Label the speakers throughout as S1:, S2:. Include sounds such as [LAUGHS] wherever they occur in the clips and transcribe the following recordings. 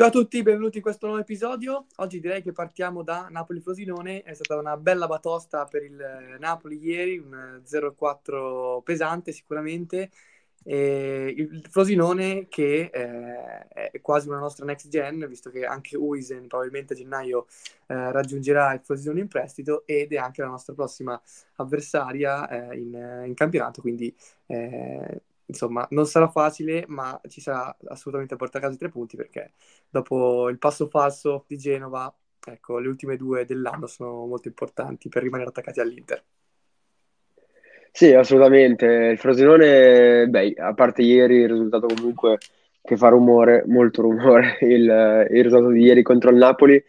S1: Ciao a tutti, benvenuti in questo nuovo episodio. Oggi direi che partiamo da Napoli-Frosinone. È stata una bella batosta per il Napoli ieri, un 0-4 pesante sicuramente. E il Frosinone che eh, è quasi una nostra next gen, visto che anche Uisen probabilmente a gennaio eh, raggiungerà il Frosinone in prestito ed è anche la nostra prossima avversaria eh, in, in, campionato, quindi eh, insomma, non sarà facile, ma ci sarà assolutamente a portare a casa i tre punti perché dopo il passo falso di Genova, ecco, le ultime due dell'anno sono molto importanti per rimanere attaccati all'Inter.
S2: Sì, assolutamente. Il Frosinone, beh, a parte ieri il risultato comunque che fa rumore, molto rumore, [LAUGHS] il, il risultato di ieri contro il Napoli,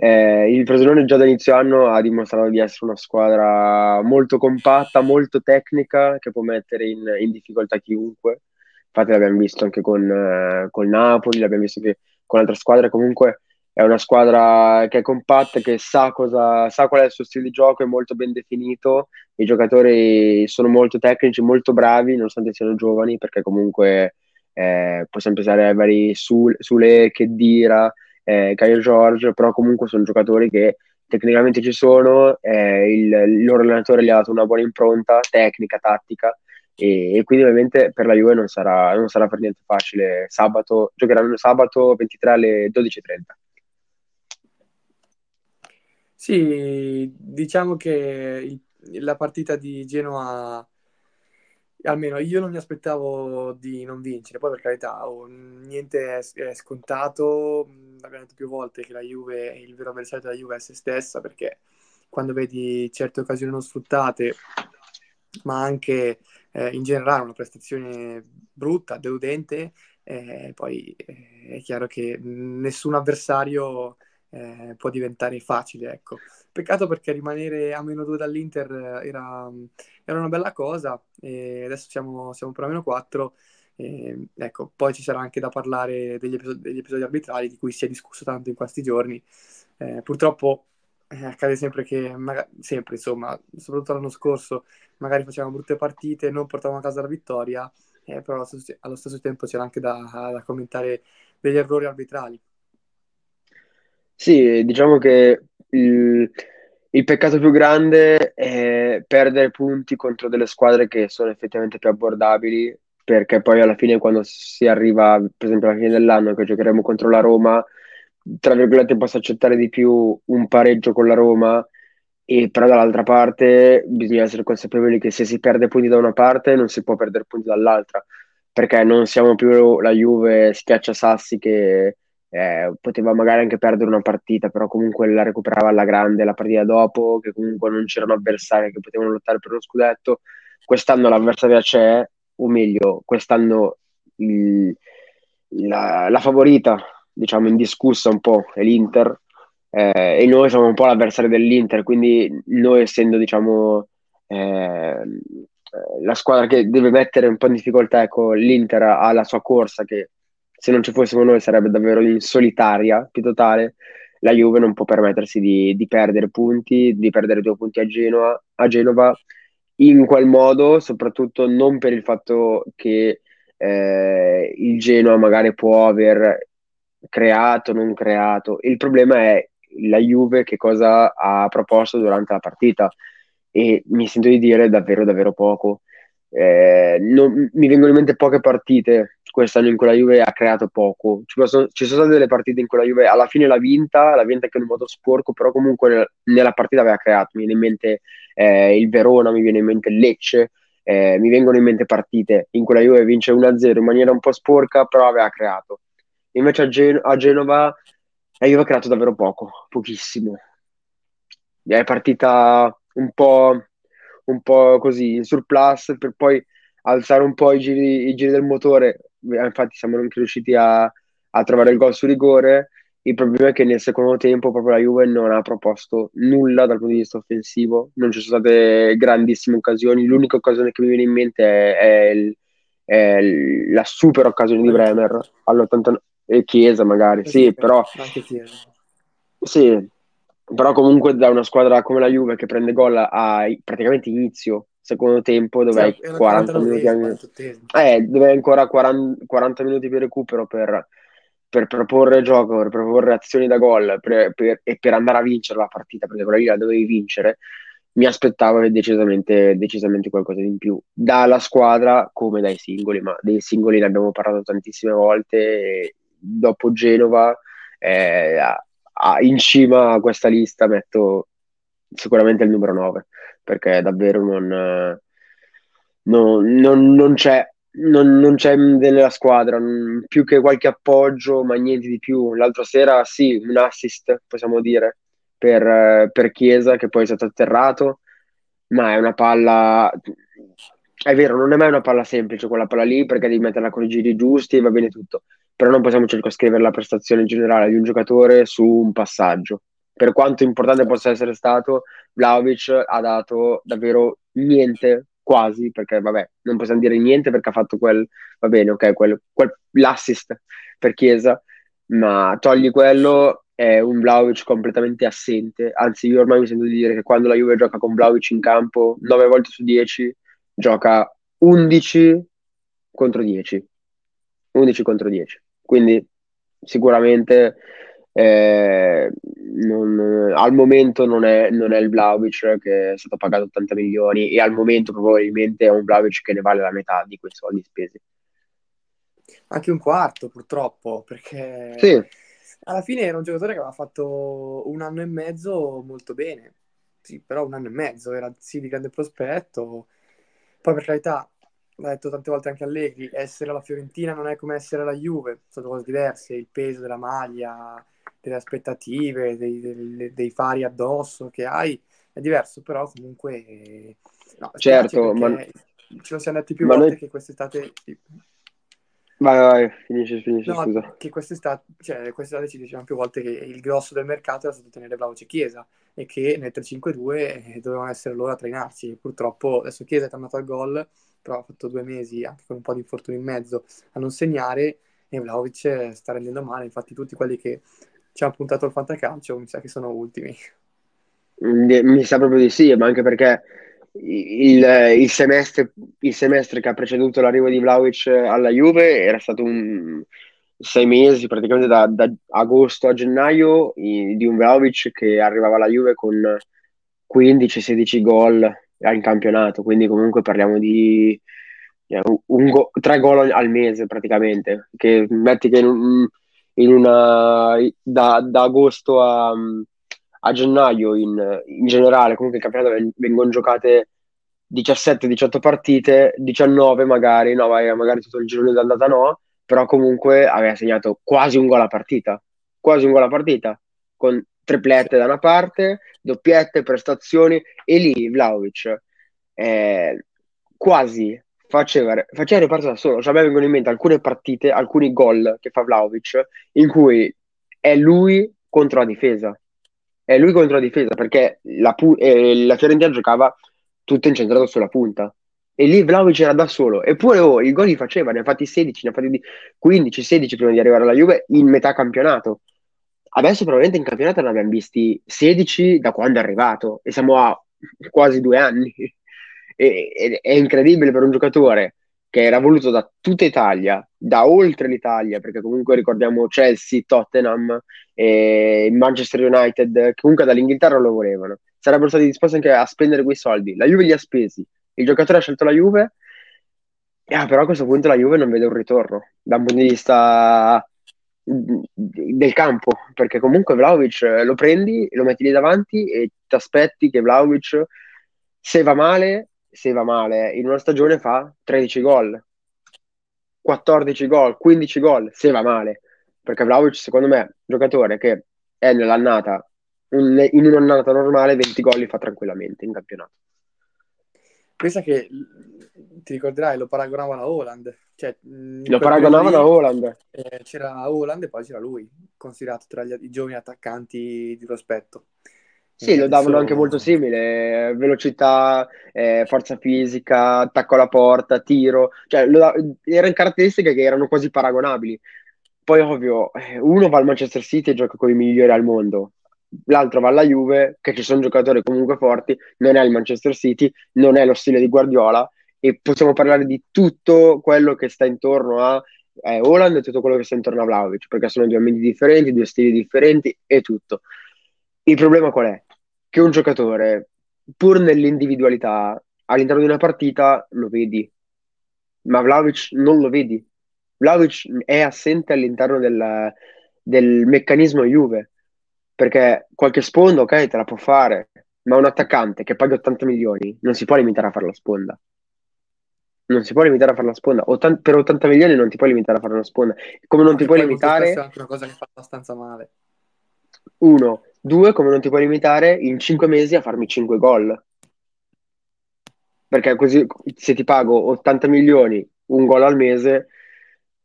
S2: eh, il Frosinone già da inizio anno ha dimostrato di essere una squadra molto compatta, molto tecnica, che può mettere in, in difficoltà chiunque. Infatti l'abbiamo visto anche con, eh, con Napoli, l'abbiamo visto anche con altre squadre. Comunque è una squadra che è compatta, che sa, cosa, sa qual è il suo stile di gioco, è molto ben definito. I giocatori sono molto tecnici, molto bravi, nonostante siano giovani, perché comunque eh, possiamo pensare a vari Sule, Kedira, eh, Caio George, però comunque sono giocatori che tecnicamente ci sono, eh, il, il, loro allenatore gli ha dato una buona impronta tecnica, tattica e, e quindi ovviamente per la Juve non sarà, non sarà, per niente facile. Sabato, giocheranno sabato 23 alle 12.30.
S1: Sì, diciamo che il, la partita di Genoa almeno io non mi aspettavo di non vincere, poi per carità, oh, niente è, è, scontato, abbiamo detto più volte che la Juve, il vero avversario della Juve è se stessa, perché quando vedi certe occasioni non sfruttate, ma anche eh, in generale una prestazione brutta, deludente, eh, poi eh, è chiaro che nessun avversario eh, può diventare facile, ecco. Peccato perché rimanere a meno 2 dall'Inter era, era, una bella cosa e adesso siamo, siamo per a meno 4. E, ecco, poi ci sarà anche da parlare degli episodi, degli episodi, arbitrali di cui si è discusso tanto in questi giorni. Eh, purtroppo eh, accade sempre che, magari, sempre insomma, soprattutto l'anno scorso, magari facevamo brutte partite, non portavamo a casa la vittoria, eh, però allo stesso, allo stesso, tempo c'era anche da, da commentare degli errori arbitrali.
S2: Sì, diciamo che il, il peccato più grande è perdere punti contro delle squadre che sono effettivamente più abbordabili, perché poi alla fine quando si arriva, per esempio alla fine dell'anno che giocheremo contro la Roma, tra virgolette posso accettare di più un pareggio con la Roma, e però dall'altra parte bisogna essere consapevoli che se si perde punti da una parte non si può perdere punti dall'altra, perché non siamo più la Juve schiaccia sassi che eh, poteva magari anche perdere una partita, però comunque la recuperava alla grande la partita dopo, che comunque non c'erano avversari che potevano lottare per lo scudetto. Quest'anno l'avversaria c'è, o meglio, quest'anno il, la, la, favorita, diciamo, indiscussa un po' è l'Inter, eh, e noi siamo un po' l'avversario dell'Inter, quindi noi essendo, diciamo, eh, la squadra che deve mettere un po' in difficoltà, ecco, l'Inter ha la sua corsa che se non ci fossimo noi sarebbe davvero in solitaria più totale. La Juve non può permettersi di, di perdere punti, di perdere due punti a, Genoa, a Genova in quel modo, soprattutto non per il fatto che eh, il Genoa magari può aver creato, non creato. Il problema è la Juve che cosa ha proposto durante la partita e mi sento di dire davvero davvero poco. Eh, non, mi vengono in mente poche partite quest'anno in cui la Juve ha creato poco. Ci, possono, ci, sono state delle partite in cui la Juve alla fine l'ha vinta, l'ha vinta anche in un modo sporco, però comunque nel, nella partita aveva creato. Mi viene in mente eh, il Verona, mi viene in mente il Lecce, eh, mi vengono in mente partite in cui la Juve vince 1-0 in maniera un po' sporca, però aveva creato. Invece a, Gen- a Genova la Juve ha creato davvero poco, pochissimo. È partita un po', un po' così in surplus per poi alzare un po' i giri, i giri del motore infatti siamo anche riusciti a, a trovare il gol su rigore. Il problema è che nel secondo tempo proprio la Juve non ha proposto nulla dal punto di vista offensivo, non ci sono state grandissime occasioni. L'unica occasione che mi viene in mente è, è, il, è la super occasione di Bremer all'89 e Chiesa magari, sì, però. Sì, però comunque da una squadra come la Juve che prende gol a praticamente inizio secondo tempo dove hai 40 minuti eh, dove hai ancora 40, 40, minuti di recupero per, per proporre gioco, per proporre azioni da gol per, per, e per andare a vincere la partita, perché quella lì la dovevi vincere, mi aspettavo decisamente, decisamente qualcosa in più dalla squadra come dai singoli, ma dei singoli ne abbiamo parlato tantissime volte. dopo Genova, eh, in cima a questa lista metto sicuramente il numero 9, perché davvero non, non, non, non c'è non, non, c'è nella squadra, più che qualche appoggio, ma niente di più. L'altra sera sì, un assist, possiamo dire, per, per Chiesa, che poi è stato atterrato, ma è una palla... È vero, non è mai una palla semplice quella palla lì, perché devi metterla con i giri giusti e va bene tutto, però non possiamo circoscrivere la prestazione generale di un giocatore su un passaggio. Per quanto importante possa essere stato, Vlaovic ha dato davvero niente quasi, perché vabbè, non possiamo dire niente perché ha fatto quel, va bene, ok, quel, quel, l'assist per Chiesa, ma togli quello, è un Vlaovic completamente assente, anzi io ormai mi sento di dire che quando la Juve gioca con Vlaovic in campo, 9 volte su 10, gioca 11 contro 10, 11 contro 10, quindi sicuramente eh, non, al momento non è, non è il Vlaovic che è stato pagato 80 milioni e al momento probabilmente è un Vlaovic che ne vale la metà di quei soldi spesi.
S1: Anche un quarto purtroppo, perché
S2: sì.
S1: alla fine era un giocatore che aveva fatto un anno e mezzo molto bene, sì, però un anno e mezzo, era sì di grande prospetto, poi per carità l'ha detto tante volte anche Allegri, essere alla Fiorentina non è come essere alla Juve, sono cose diverse, il peso della maglia, delle aspettative, dei, dei, dei, fari addosso che hai, è diverso, però comunque...
S2: No, certo, ma...
S1: Ce lo siamo detti più volte noi... che quest'estate...
S2: Vai, vai, finisci, finisci, no, scusa.
S1: Che quest'estate, cioè, quest'estate ci dicevamo più volte che il grosso del mercato era stato tenere Vlaovic e Chiesa e che nel 3-5-2 eh, dovevano essere loro a trainarsi. Purtroppo adesso Chiesa è tornato al gol, però ha fatto due mesi, anche con un po' di infortuni in mezzo, a non segnare e Vlaovic sta rendendo male. Infatti tutti quelli che ci hanno puntato il fantacalcio, mi sa che sono ultimi.
S2: Mi sa proprio di sì, ma anche perché il, il, semestre, il semestre che ha preceduto l'arrivo di Vlaovic alla Juve era stato un sei mesi, praticamente da, da agosto a gennaio, di un Vlaovic che arrivava alla Juve con 15-16 gol in campionato, quindi comunque parliamo di un, un go- tre gol al mese praticamente, che metti che in una, da, da agosto a, a gennaio in, in, generale, comunque il campionato vengono giocate 17-18 partite, 19 magari, no, magari tutto il girone d'andata no, però comunque aveva segnato quasi un gol a partita, quasi un gol a partita, con triplette da una parte, doppiette, prestazioni, e lì Vlaovic eh, quasi faceva, faceva riparto da solo. Cioè, a me vengono in mente alcune partite, alcuni gol che fa Vlaovic, in cui è lui contro la difesa. È lui contro la difesa perché la, pu- eh, la Fiorentina giocava tutto incentrato sulla punta. E lì Vlaovic era da solo. Eppure oh, il gol li faceva, ne ha fatti 16, ne ha fatti 15, 16 prima di arrivare alla Juve in metà campionato. Adesso probabilmente in campionato ne abbiamo visti 16 da quando è arrivato e siamo a quasi due anni è, è incredibile per un giocatore che era voluto da tutta Italia, da oltre l'Italia, perché comunque ricordiamo Chelsea, Tottenham e Manchester United, comunque dall'Inghilterra lo volevano. Sarebbero stati disposti anche a spendere quei soldi. La Juve li ha spesi. Il giocatore ha scelto la Juve, ah, però a questo punto la Juve non vede un ritorno da un punto di vista del campo, perché comunque Vlaovic lo prendi, lo metti lì davanti e ti aspetti che Vlaovic, se va male, se va male, in una stagione fa 13 gol, 14 gol, 15 gol, se va male. Perché Vlaovic, secondo me, è un giocatore che è nell'annata, un, in un'annata normale, 20 gol li fa tranquillamente in campionato.
S1: Pensa che ti ricorderai, lo paragonavano a Holland. Cioè,
S2: lo paragonavano a Holland.
S1: Eh, c'era Holland e poi c'era lui, considerato tra gli, i giovani attaccanti di prospetto.
S2: Sì, lo davano anche molto simile, velocità, eh, forza fisica, attacco alla porta, tiro, cioè da- erano caratteristiche che erano quasi paragonabili. Poi ovvio, eh, uno va al Manchester City e gioca con i migliori al mondo, l'altro va alla Juve, che ci sono giocatori comunque forti, non è il Manchester City, non è lo stile di Guardiola e possiamo parlare di tutto quello che sta intorno a è Holland e tutto quello che sta intorno a Vlaovic, perché sono due ambienti differenti, due stili differenti e tutto. Il problema qual è? Che un giocatore, pur nell'individualità, all'interno di una partita lo vedi, ma Vlaovic non lo vedi. Vlaovic è assente all'interno del, del meccanismo Juve, perché qualche sponda, ok, te la può fare, ma un attaccante che paga 80 milioni non si può limitare a fare la sponda non si può limitare a fare la sponda. Ottan- per 80 milioni non ti puoi limitare a fare una sponda. Come non
S1: Anche
S2: ti puoi limitare,
S1: spesso è anche una cosa che fa abbastanza male.
S2: uno, due, come non ti puoi limitare in 5 mesi a farmi 5 gol. Perché così se ti pago 80 milioni, un gol al mese,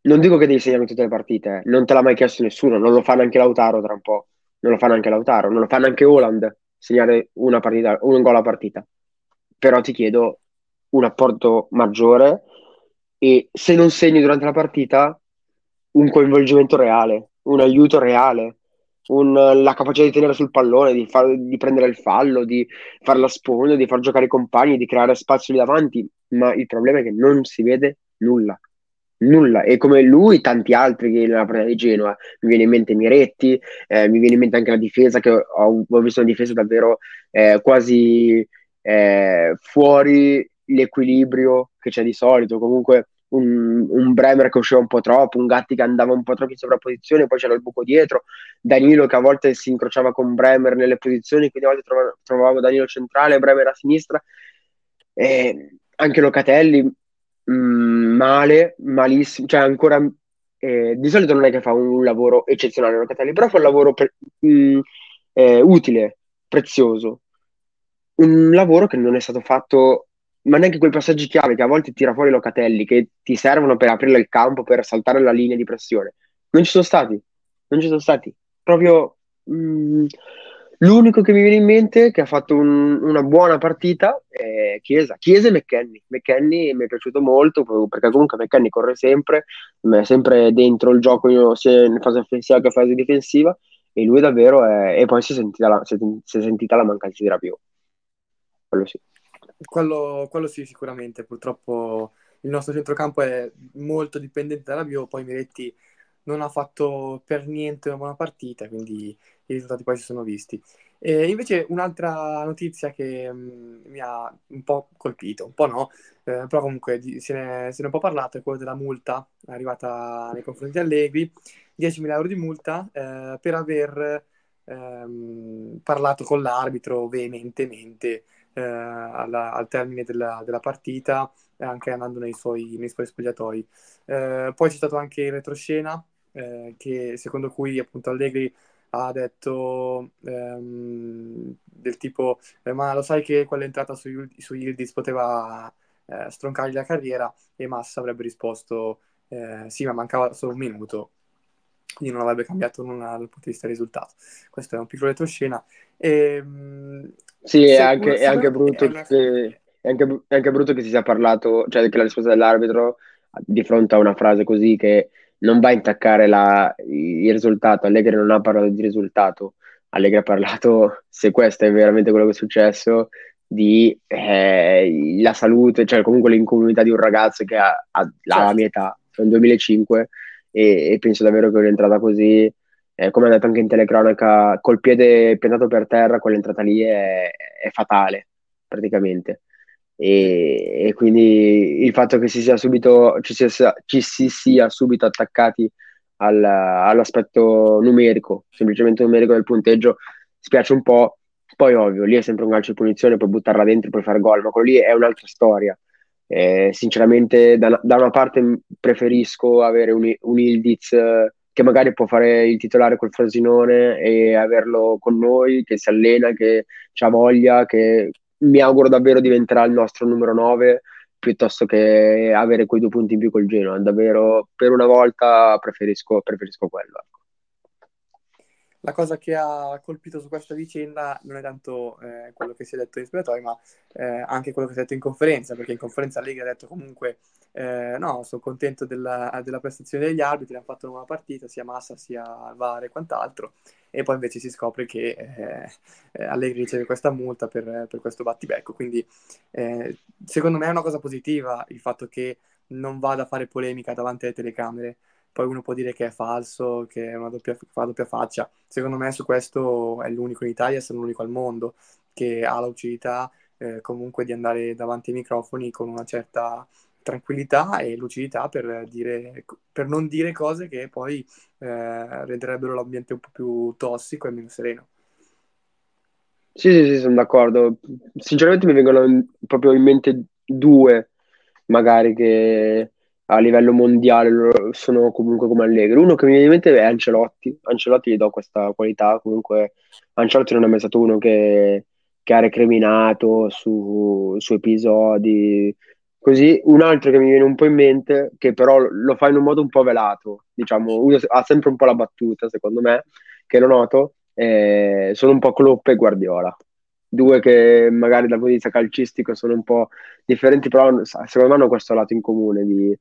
S2: non dico che devi segnare tutte le partite, eh. non te l'ha mai chiesto nessuno, non lo fa neanche Lautaro tra un po', non lo fa neanche Lautaro, non lo fa neanche Holland segnare una partita, un gol a partita. Però ti chiedo un apporto maggiore e se non segni durante la partita un coinvolgimento reale, un aiuto reale, un, la capacità di tenere sul pallone, di, far, di, prendere il fallo, di fare la sponda, di far giocare i compagni, di creare spazio lì davanti, ma il problema è che non si vede nulla. Nulla, e come lui, tanti altri che nella partita di Genoa mi viene in mente Miretti, eh, mi viene in mente anche la difesa, che ho, ho visto una difesa davvero eh, quasi eh, fuori l'equilibrio che c'è di solito. Comunque un, un, Bremer che usciva un po' troppo, un Gatti che andava un po' troppo in sovrapposizione, poi c'era il buco dietro, Danilo che a volte si incrociava con Bremer nelle posizioni, quindi a volte trovavo, trovavo Danilo centrale, Bremer a sinistra. E anche Locatelli mh, mm, male, malissimo, cioè ancora eh, di solito non è che fa un, un lavoro eccezionale Locatelli, però fa un lavoro pre- mh, mm, eh, utile, prezioso. Un lavoro che non è stato fatto ma neanche quei passaggi chiave che a volte tira fuori Locatelli, che ti servono per aprire il campo, per saltare la linea di pressione. Non ci sono stati, non ci sono stati. Proprio mh, mm, l'unico che mi viene in mente che ha fatto un, una buona partita è Chiesa. Chiesa e McKenny. McKenny mi è piaciuto molto perché comunque McKenny corre sempre, è sempre dentro il gioco sia in fase offensiva che in fase difensiva e lui davvero è... e poi si è sentita la, si è sentita la mancanza di Rabiot. Quello sì.
S1: Quello, quello sì, sicuramente. Purtroppo il nostro centrocampo è molto dipendente dalla bio, poi Miretti non ha fatto per niente una buona partita, quindi i risultati poi si sono visti. E invece un'altra notizia che mh, mm, mi ha un po' colpito, un po' no, eh, però comunque di, se, ne, se, ne, è un po' parlato, è quella della multa arrivata nei confronti di Allegri, 10.000 euro di multa eh, per aver ehm, parlato con l'arbitro veementemente eh, alla, al termine della, della partita, anche andando nei suoi, nei suoi spogliatoi. Eh, poi c'è stato anche il retroscena, eh, che, secondo cui appunto Allegri ha detto ehm, del tipo eh, ma lo sai che quell'entrata su, su Yildiz poteva eh, stroncargli la carriera e Massa avrebbe risposto eh, sì ma mancava solo un minuto quindi non avrebbe cambiato nulla dal punto di vista del risultato questo è un piccolo retroscena e, ehm,
S2: sì, è anche, è anche brutto è che, è anche, è anche brutto che si sia parlato, cioè che la risposta dell'arbitro di fronte a una frase così che non va a intaccare la, il risultato. Allegri non ha parlato di risultato, Allegri ha parlato, se questo è veramente quello che è successo, di eh, la salute, cioè comunque l'incomunità di un ragazzo che ha, ha la certo. mia età, nel 2005, e, e penso davvero che un'entrata così eh, come ha detto anche in telecronaca, col piede piantato per terra, quell'entrata lì è, è fatale, praticamente. E, e, quindi il fatto che si sia subito, ci, sia, ci si sia subito attaccati al, all'aspetto numerico, semplicemente numerico del punteggio, spiace un po'. Poi, ovvio, lì è sempre un calcio di punizione, puoi buttarla dentro, puoi fare gol, ma quello lì è un'altra storia. Eh, sinceramente, da, da, una parte preferisco avere un, un Ildiz che magari può fare il titolare col Frosinone e averlo con noi, che si allena, che ha voglia, che mi auguro davvero diventerà il nostro numero 9 piuttosto che avere quei due punti in più col Genoa. Davvero, per una volta preferisco, preferisco quello. Ecco.
S1: La cosa che ha colpito su questa vicenda non è tanto eh, quello che si è detto in spogliatoio, ma eh, anche quello che si è detto in conferenza, perché in conferenza Lega ha detto comunque eh, no, sono contento della, della, prestazione degli arbitri, hanno fatto una buona partita, sia Massa sia VAR e quant'altro, e poi invece si scopre che eh, eh, Allegri riceve questa multa per, per questo battibecco, quindi eh, secondo me è una cosa positiva il fatto che non vada a fare polemica davanti alle telecamere. Poi uno può dire che è falso, che è una doppia, fa doppia faccia. Secondo me su questo è l'unico in Italia, se non l'unico al mondo, che ha la lucidità eh, comunque di andare davanti ai microfoni con una certa tranquillità e lucidità per, dire, per non dire cose che poi eh, renderebbero l'ambiente un po' più tossico e meno sereno.
S2: Sì, sì, sì, sono d'accordo. Sinceramente mi vengono proprio in mente due, magari che a livello mondiale sono comunque come Allegri. Uno che mi viene in mente è Ancelotti. Ancelotti gli do questa qualità. Comunque, Ancelotti non è mai stato uno che, che ha recriminato su, su episodi. Così, un altro che mi viene un po' in mente, che però lo fa in un modo un po' velato, diciamo, ha sempre un po' la battuta, secondo me, che lo noto, eh, sono un po' Klopp e Guardiola. Due che magari dal punto di vista calcistico sono un po' differenti, però secondo me hanno questo lato in comune di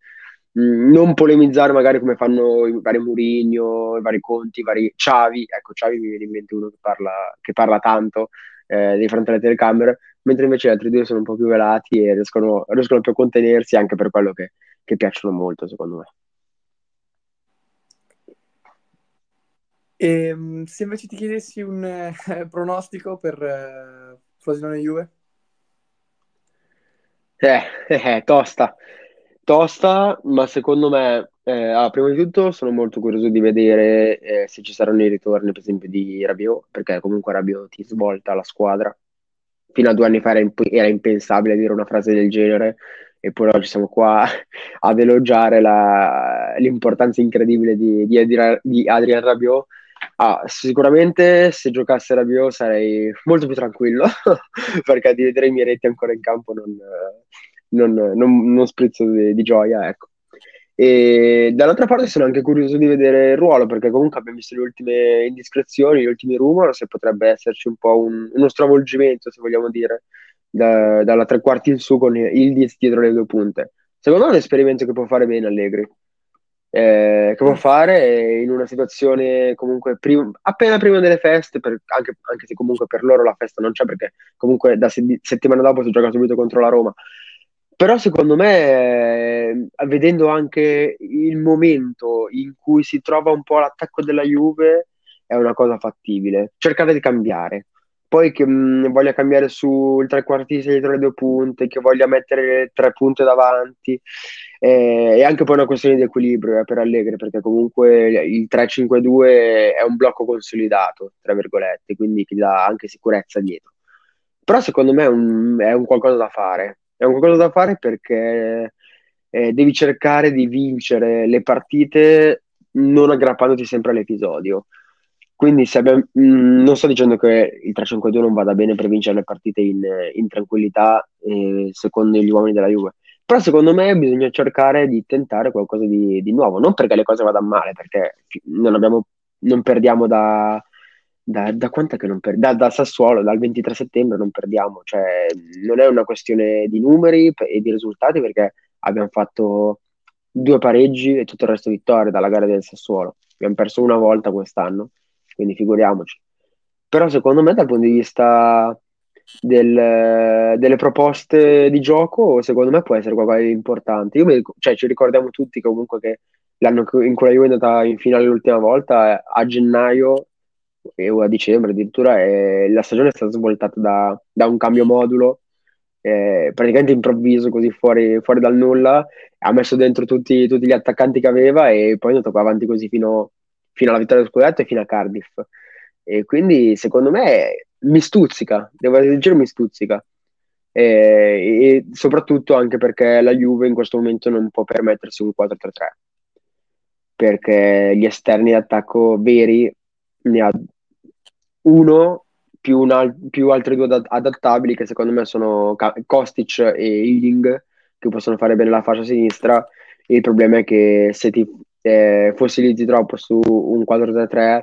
S2: mm, non polemizzare magari come fanno i vari Murigno, i vari Conti, i vari Xavi. Ecco, Xavi mi viene in mente uno che parla, che parla tanto eh, di fronte alle telecamere, mentre invece gli altri due sono un po' più velati e riescono, riescono più a contenersi anche per quello che, che piacciono molto, secondo me.
S1: E, ehm, se invece ti chiedessi un eh, [LAUGHS] pronostico per eh, Frosinone Juve?
S2: Eh, eh, tosta. Tosta, ma secondo me, eh, ah, prima di tutto sono molto curioso di vedere eh, se ci saranno i ritorni, per esempio, di Rabiot, perché comunque Rabiot ti svolta la squadra. Fino a due anni fa era, imp- era impensabile dire una frase del genere, eppure oggi siamo qua [LAUGHS] ad elogiare la- l'importanza incredibile di, di, Adrian, di Adrian Rabiot Ah, sicuramente se giocasse Rabiot sarei molto più tranquillo [LAUGHS] perché di vedere i miei reti ancora in campo non, non, non, non sprizzo di, di, gioia, ecco. E dall'altra parte sono anche curioso di vedere il ruolo perché comunque abbiamo visto le ultime indiscrezioni, gli ultimi rumor, se potrebbe esserci un po' un, uno stravolgimento, se vogliamo dire, da, dalla tre quarti in su con il 10 dietro le due punte. Secondo me è un esperimento che può fare bene Allegri eh, che può fare in una situazione comunque prim- appena prima delle feste, per, anche, anche, se comunque per loro la festa non c'è perché comunque da se- settimana dopo si gioca subito contro la Roma. Però secondo me, eh, vedendo anche il momento in cui si trova un po' l'attacco della Juve, è una cosa fattibile. Cercate di cambiare. Poi che mh, mm, voglia cambiare sul trequartista dietro le due punte, che voglia mettere tre punte davanti, eh, è anche poi una questione di equilibrio eh, per Allegri, perché comunque il 3-5-2 è un blocco consolidato, tra virgolette, quindi ti dà anche sicurezza dietro. Però secondo me è un, è un qualcosa da fare, è un qualcosa da fare perché eh, devi cercare di vincere le partite non aggrappandoti sempre all'episodio. Quindi abbiamo, mh, mm, non sto dicendo che il 3-5-2 non vada bene per vincere le partite in, in tranquillità, eh, secondo gli uomini della Juve però secondo me bisogna cercare di tentare qualcosa di, di nuovo, non perché le cose vadano male, perché non, abbiamo, non perdiamo da, da, da quant'è che non perdiamo? Da, da, Sassuolo, dal 23 settembre non perdiamo, cioè non è una questione di numeri e di risultati perché abbiamo fatto due pareggi e tutto il resto vittorie dalla gara del Sassuolo. Abbiamo perso una volta quest'anno, quindi figuriamoci. Però secondo me dal punto di vista del, delle proposte di gioco, secondo me può essere qualcosa di importante. Io mi, cioè, ci ricordiamo tutti comunque che l'anno in cui la Juve è andata in finale l'ultima volta, a gennaio o a dicembre addirittura, e la stagione è stata svoltata da, da un cambio modulo eh, praticamente improvviso, così fuori, fuori, dal nulla. Ha messo dentro tutti, tutti, gli attaccanti che aveva e poi è andato avanti così fino, fino alla vittoria dello scudetto e fino a Cardiff. E quindi secondo me mi stuzzica, devo dire mi stuzzica. E, e, soprattutto anche perché la Juve in questo momento non può permettersi un 4-3-3 perché gli esterni d'attacco veri ne ha uno più, una, più altri due adattabili che secondo me sono Kostic e Ealing che possono fare bene la fascia sinistra il problema è che se ti eh, fossilizzi troppo su un 4-3-3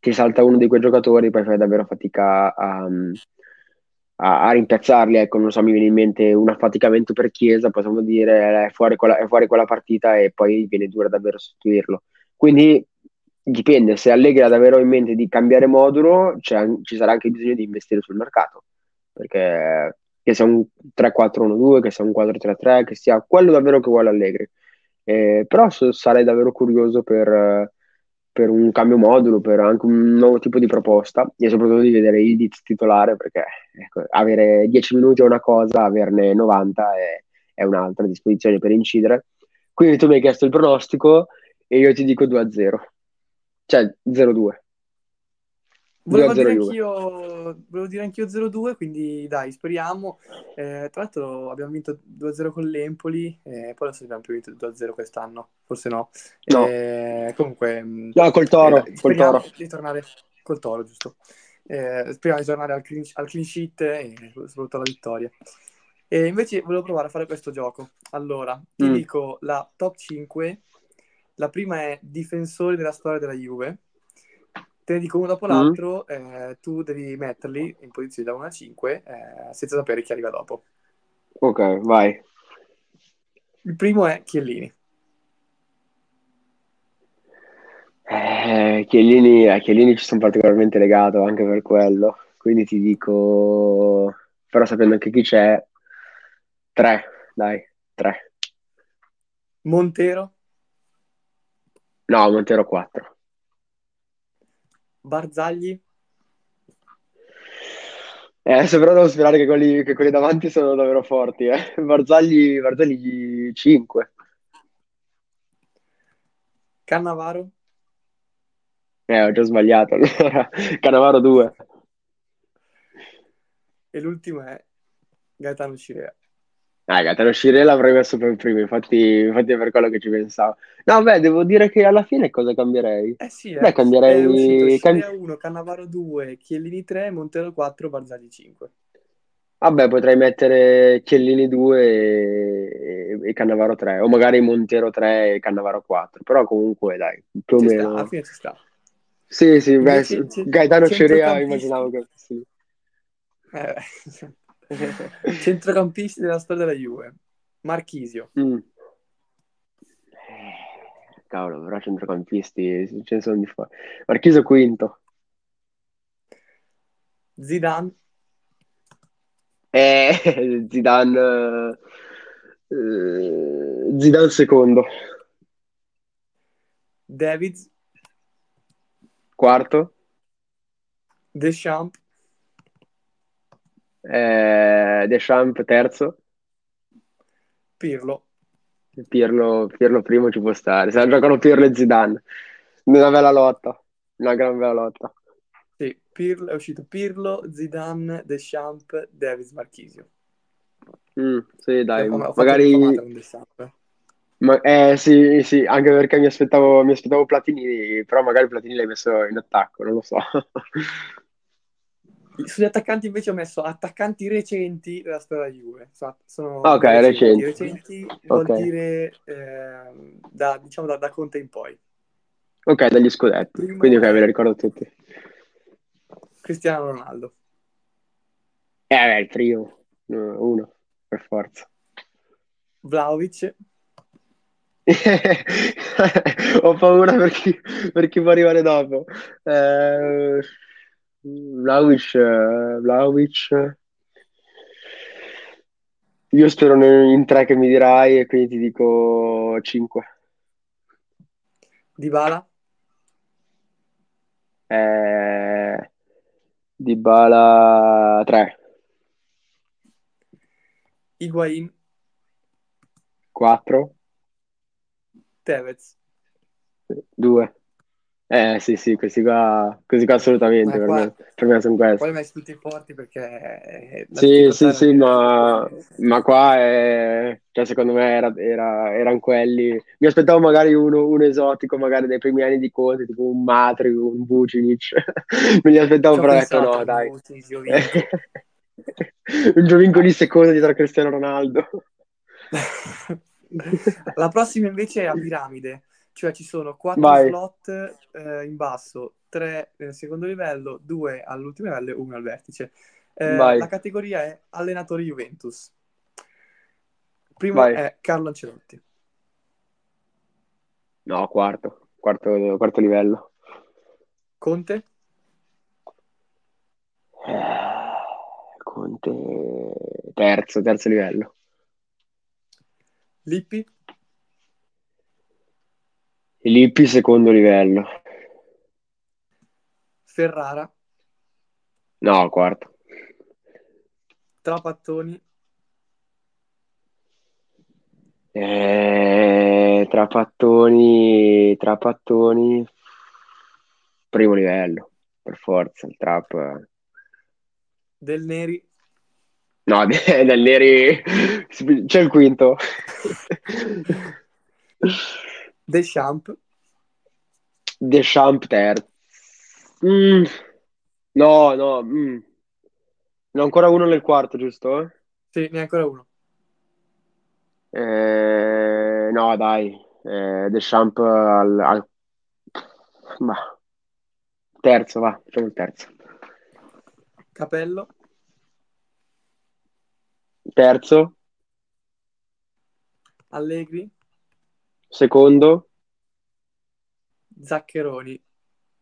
S2: ti salta uno di quei giocatori, poi fai davvero fatica a, a, a rimpiazzarli. Ecco, non so, mi viene in mente un affaticamento per Chiesa, possiamo dire, è fuori quella, è fuori quella partita e poi viene dura davvero sostituirlo. Quindi dipende, se Allegri ha davvero in mente di cambiare modulo, ci sarà anche bisogno di investire sul mercato, perché che sia un 3-4-1-2, che sia un 4-3-3, che sia quello davvero che vuole Allegri. Eh, però sarei davvero curioso per, per, un cambio modulo, per anche un nuovo tipo di proposta e soprattutto di vedere Idiz titolare perché ecco, avere 10 minuti è una cosa, averne 90 è, è un'altra disposizione per incidere. Quindi tu mi hai chiesto il pronostico e io ti dico 2-0, cioè 0-2.
S1: Volevo dire, anch'io, volevo dire anch'io 0-2, quindi dai, speriamo. Eh, tra l'altro abbiamo vinto 2-0 con l'Empoli, e poi adesso abbiamo più vinto 2-0 quest'anno, forse no.
S2: no.
S1: Eh, comunque... Mm,
S2: no, col Toro.
S1: Eh,
S2: col toro.
S1: di tornare col Toro, giusto. Eh, speriamo di tornare al clean, al clean sheet e soprattutto alla vittoria. E invece volevo provare a fare questo gioco. Allora, ti mm. dico la top 5. La prima è difensori della storia della Juve te ne dico uno dopo mm. l'altro, mm. eh, tu devi metterli in posizione da 1 a 5 eh, senza sapere chi arriva dopo.
S2: Ok, vai.
S1: Il primo è Chiellini.
S2: Eh, Chiellini, a Chiellini ci sono particolarmente legato anche per quello, quindi ti dico, però sapendo anche chi c'è, 3, dai, 3.
S1: Montero?
S2: No, Montero 4.
S1: Barzagli?
S2: Eh, adesso però devo sperare che quelli, che quelli davanti sono davvero forti. Eh. [LAUGHS] Barzagli, Barzagli 5.
S1: Cannavaro?
S2: Eh, ho già sbagliato. [LAUGHS] Cannavaro 2.
S1: E l'ultimo è Gaetano Cirea.
S2: Gaetano Scirella l'avrei messo per primo, infatti, infatti è per quello che ci pensavo. No, beh, devo dire che alla fine cosa cambierei?
S1: Eh sì,
S2: beh,
S1: eh,
S2: cambierei...
S1: è uscito Scirea 1, Cannavaro 2, Chiellini 3, Montero 4, Barzagli 5.
S2: Vabbè, potrei mettere Chiellini 2 e, e Cannavaro 3, o magari Montero 3 e Cannavaro 4, però comunque dai, più o
S1: ci
S2: meno...
S1: Sta, alla fine ci sta.
S2: Sì, sì, beh, Gaetano Scirea immaginavo che... [LAUGHS] Sì.
S1: Eh, [LAUGHS] Centrocampisti della storia della Juve. Marchisio.
S2: Mm. Eh, cavolo, però centrocampisti ce ne sono di fuori. Marchisio quinto.
S1: Zidane.
S2: Eh, Zidane... Eh, Zidane secondo.
S1: Davids.
S2: Quarto.
S1: Deschamps
S2: eh, Deschamps terzo,
S1: Pirlo.
S2: Pirlo, Pirlo primo ci può stare, se giocano Pirlo e Zidane, una bella lotta, una gran bella lotta.
S1: Sì, Pirlo, è uscito Pirlo, Zidane, Deschamps, Davis, Marchisio.
S2: Mm, sì, dai, ho, ho magari...
S1: Eh.
S2: Ma, eh sì, sì, anche perché mi aspettavo, mi aspettavo Platini, però magari Platini l'hai messo in attacco, non lo so. [LAUGHS]
S1: Sugli attaccanti invece ho messo attaccanti recenti della storia Juve. Sono
S2: ok, recenti.
S1: Recenti, vuol okay. dire eh, da, diciamo da, da, Conte in poi.
S2: Ok, dagli scudetti. Primo Quindi ok, ve li ricordo tutti.
S1: Cristiano Ronaldo.
S2: Eh, beh, il primo. Uno, per forza.
S1: Vlaovic. [LAUGHS]
S2: ho paura per chi, per chi può arrivare dopo. Eh... Vlaovic, Vlaovic. Io spero in tre che mi dirai e quindi ti dico 5.
S1: Dybala?
S2: Eh, Dybala 3.
S1: Higuain?
S2: 4.
S1: Tevez?
S2: 2. Eh sì, sì, questi qua, questi qua assolutamente per, qua, me, per me sono questi.
S1: Poi messo tutti forti perché...
S2: Sì, sì, sì, ma, ma, qua è, cioè, secondo me era, era, erano quelli... Mi aspettavo magari uno, uno, esotico, magari dei primi anni di Conte, tipo un Matri, un Vucinic. [LAUGHS] Me li aspettavo, però ecco no, dai. [LAUGHS] un Giovinco di secondo dietro a Cristiano Ronaldo. [LAUGHS]
S1: La prossima invece è a piramide cioè ci sono quattro Vai. slot eh, in basso, tre nel secondo livello, due all'ultimo livello e uno al vertice. Eh, la categoria è allenatori Juventus. Primo Vai. è Carlo Ancelotti.
S2: No, quarto, quarto, quarto livello.
S1: Conte?
S2: Eh, Conte. Te- terzo, terzo livello.
S1: Lippi,
S2: Lippi secondo livello.
S1: Ferrara,
S2: No, quarto.
S1: Trapattoni,
S2: Eh, trapattoni, trapattoni, primo livello, per forza, il trap.
S1: Del Neri,
S2: No, [LAUGHS] del Neri c'è il quinto. [LAUGHS]
S1: Deschamps,
S2: Deschamps terzo. Mm, No, no. mm. Ne ho ancora uno nel quarto, giusto?
S1: sì, ne è ancora uno.
S2: Eh, no, dai. Eh, Deschamps al, al- bah, terzo, va, facciamo il terzo.
S1: Capello,
S2: Terzo,
S1: Allegri,
S2: secondo.
S1: Zaccheroni.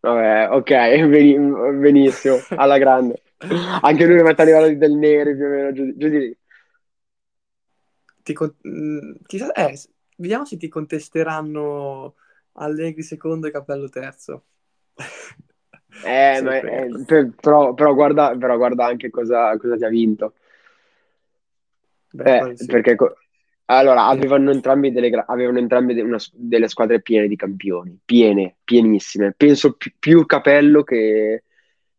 S2: Vabbè, ok, [LAUGHS] beni- benissimo, alla grande. Anche lui mette a livello del Neri più o meno, giù, giù di lì.
S1: Ti con- mm, chissà, eh, vediamo se ti contesteranno Allegri secondo e Capello terzo.
S2: Eh, ma- eh, per- però, però guarda, però guarda anche cosa, cosa ti ha vinto.
S1: Beh,
S2: Eh,
S1: sì.
S2: perché co- allora avevano entrambi delle, gra- avevano entrambi de- una delle squadre piene di campioni, piene, pienissime. Penso pi- più Capello che,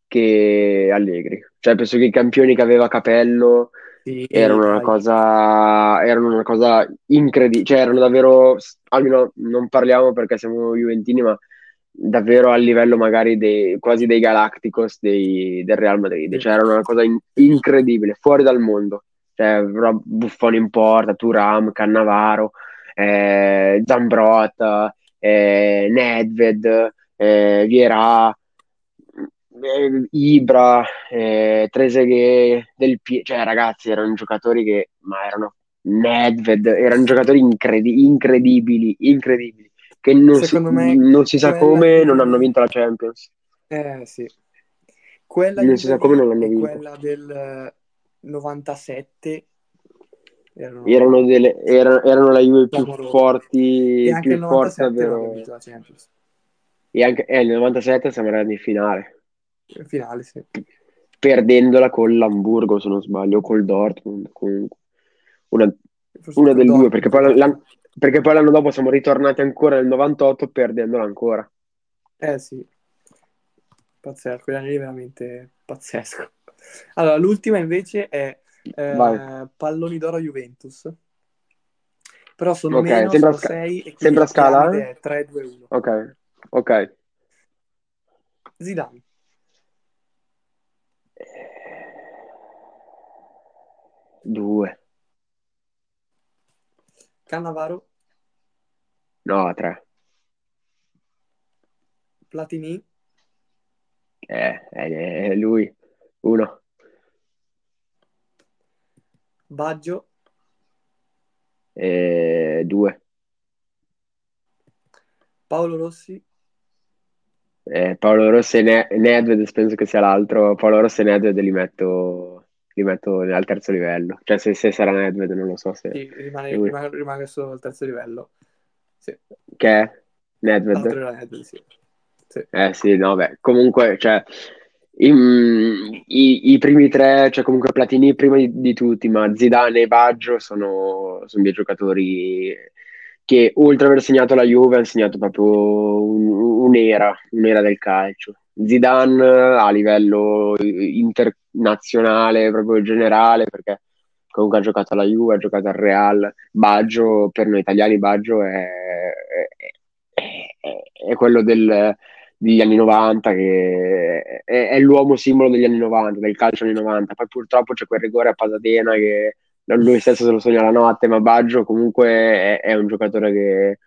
S2: che Allegri. Cioè, penso che i campioni che aveva Capello
S1: Sì,
S2: erano una cosa, erano una cosa incredibile. Cioè, erano davvero, almeno non parliamo perché siamo juventini, ma davvero a livello magari dei, quasi dei Galacticos dei- del Real Madrid. Cioè, era una cosa in- incredibile, fuori dal mondo. Cioè, Rob- Buffon in porta, Turam, Cannavaro, eh, Zambrotta, eh, Nedved, eh, Vieira, eh, Ibra, eh, Trezeguet, Del Pie- cioè ragazzi erano giocatori che, ma erano Nedved, erano giocatori incredi- incredibili, incredibili, che non si,
S1: me
S2: non si sa come
S1: di-
S2: non hanno vinto la Champions.
S1: Eh sì. Quella
S2: Non si sa come non l'hanno vinto.
S1: quella del 97 erano,
S2: Erano, delle, erano, erano la Juve più
S1: Clamoroso.
S2: forti,
S1: e anche
S2: più
S1: il
S2: forte
S1: 97 non
S2: davvero.
S1: abbiamo vinto la Champions.
S2: E anche eh, nel 97 siamo arrivati in finale,
S1: In finale, sì.
S2: perdendola con l'Hamburgo, se non sbaglio, col Dortmund, comunque. Una, una del due, perché poi, l'anno, perché poi l'anno dopo siamo ritornati ancora nel 98 perdendola ancora.
S1: Eh sì. Pazzesco, quegli anni veramente pazzesco. Allora, l'ultima invece è eh. Palloni d'oro Juventus. Però sono
S2: Ok,
S1: meno,
S2: sembra
S1: sono
S2: sca-
S1: 6 e quindi
S2: sembra
S1: la
S2: scala, eh?
S1: è 3, 2, 1.
S2: Ok, ok.
S1: Zidane,
S2: Due.
S1: Cannavaro,
S2: No, tre.
S1: Platini,
S2: Eh, è, è lui. Uno.
S1: Baggio,
S2: Eh, due.
S1: Paolo Rossi,
S2: Eh, Paolo Rossi e Ne- Nedved, penso che sia l'altro. Paolo Rossi e Nedved li metto, li metto al terzo livello. Cioè, se, se sarà Nedved, non lo so se.
S1: sì, rimane, rimane, rimane solo al terzo livello. Sì,
S2: Che è? Nedved?
S1: Nedved, sì.
S2: Eh sì, no, beh, comunque, cioè, i, i- i primi tre, cioè comunque Platini prima di, di tutti, ma Zidane e Baggio sono, sono dei giocatori che oltre ad aver segnato la Juve hanno segnato proprio un- un'era, un'era del calcio. Zidane a livello internazionale, proprio generale, perché comunque ha giocato alla Juve, ha giocato al Real. Baggio, per noi italiani, Baggio è, è- è- è quello del- degli anni 90, che è, è l'uomo simbolo degli anni 90, del calcio anni 90. Poi purtroppo c'è quel rigore a Pasadena che lui stesso se lo sogna la notte, ma Baggio comunque è, è un giocatore che,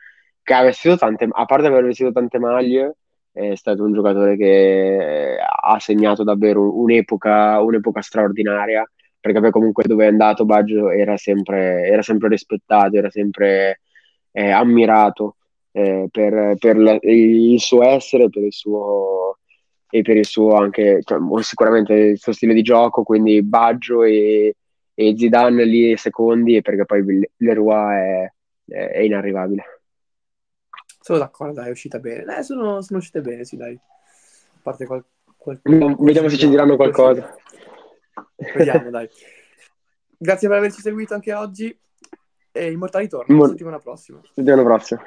S2: che ha vestito tante, a parte aver vestito tante maglie, è stato un giocatore che ha segnato davvero un'epoca, un'epoca straordinaria, perché poi comunque dove è andato Baggio era sempre, era sempre rispettato, era sempre eh, ammirato eh, per, per la- il suo essere, per il suo, e per il suo anche, cioè, sicuramente il suo stile di gioco, quindi Baggio e, e Zidane lì secondi, perché poi Leroy è, è inarrivabile.
S1: Sono d'accordo, dai, è uscita bene. Eh, sono, sono uscite bene, sì, dai. A parte qual, qual,
S2: Vediamo se ci diranno qualcosa. [LAUGHS]
S1: Vediamo, dai. Grazie per averci seguito anche oggi e Immortali torna la settimana prossima.
S2: Settimana prossima.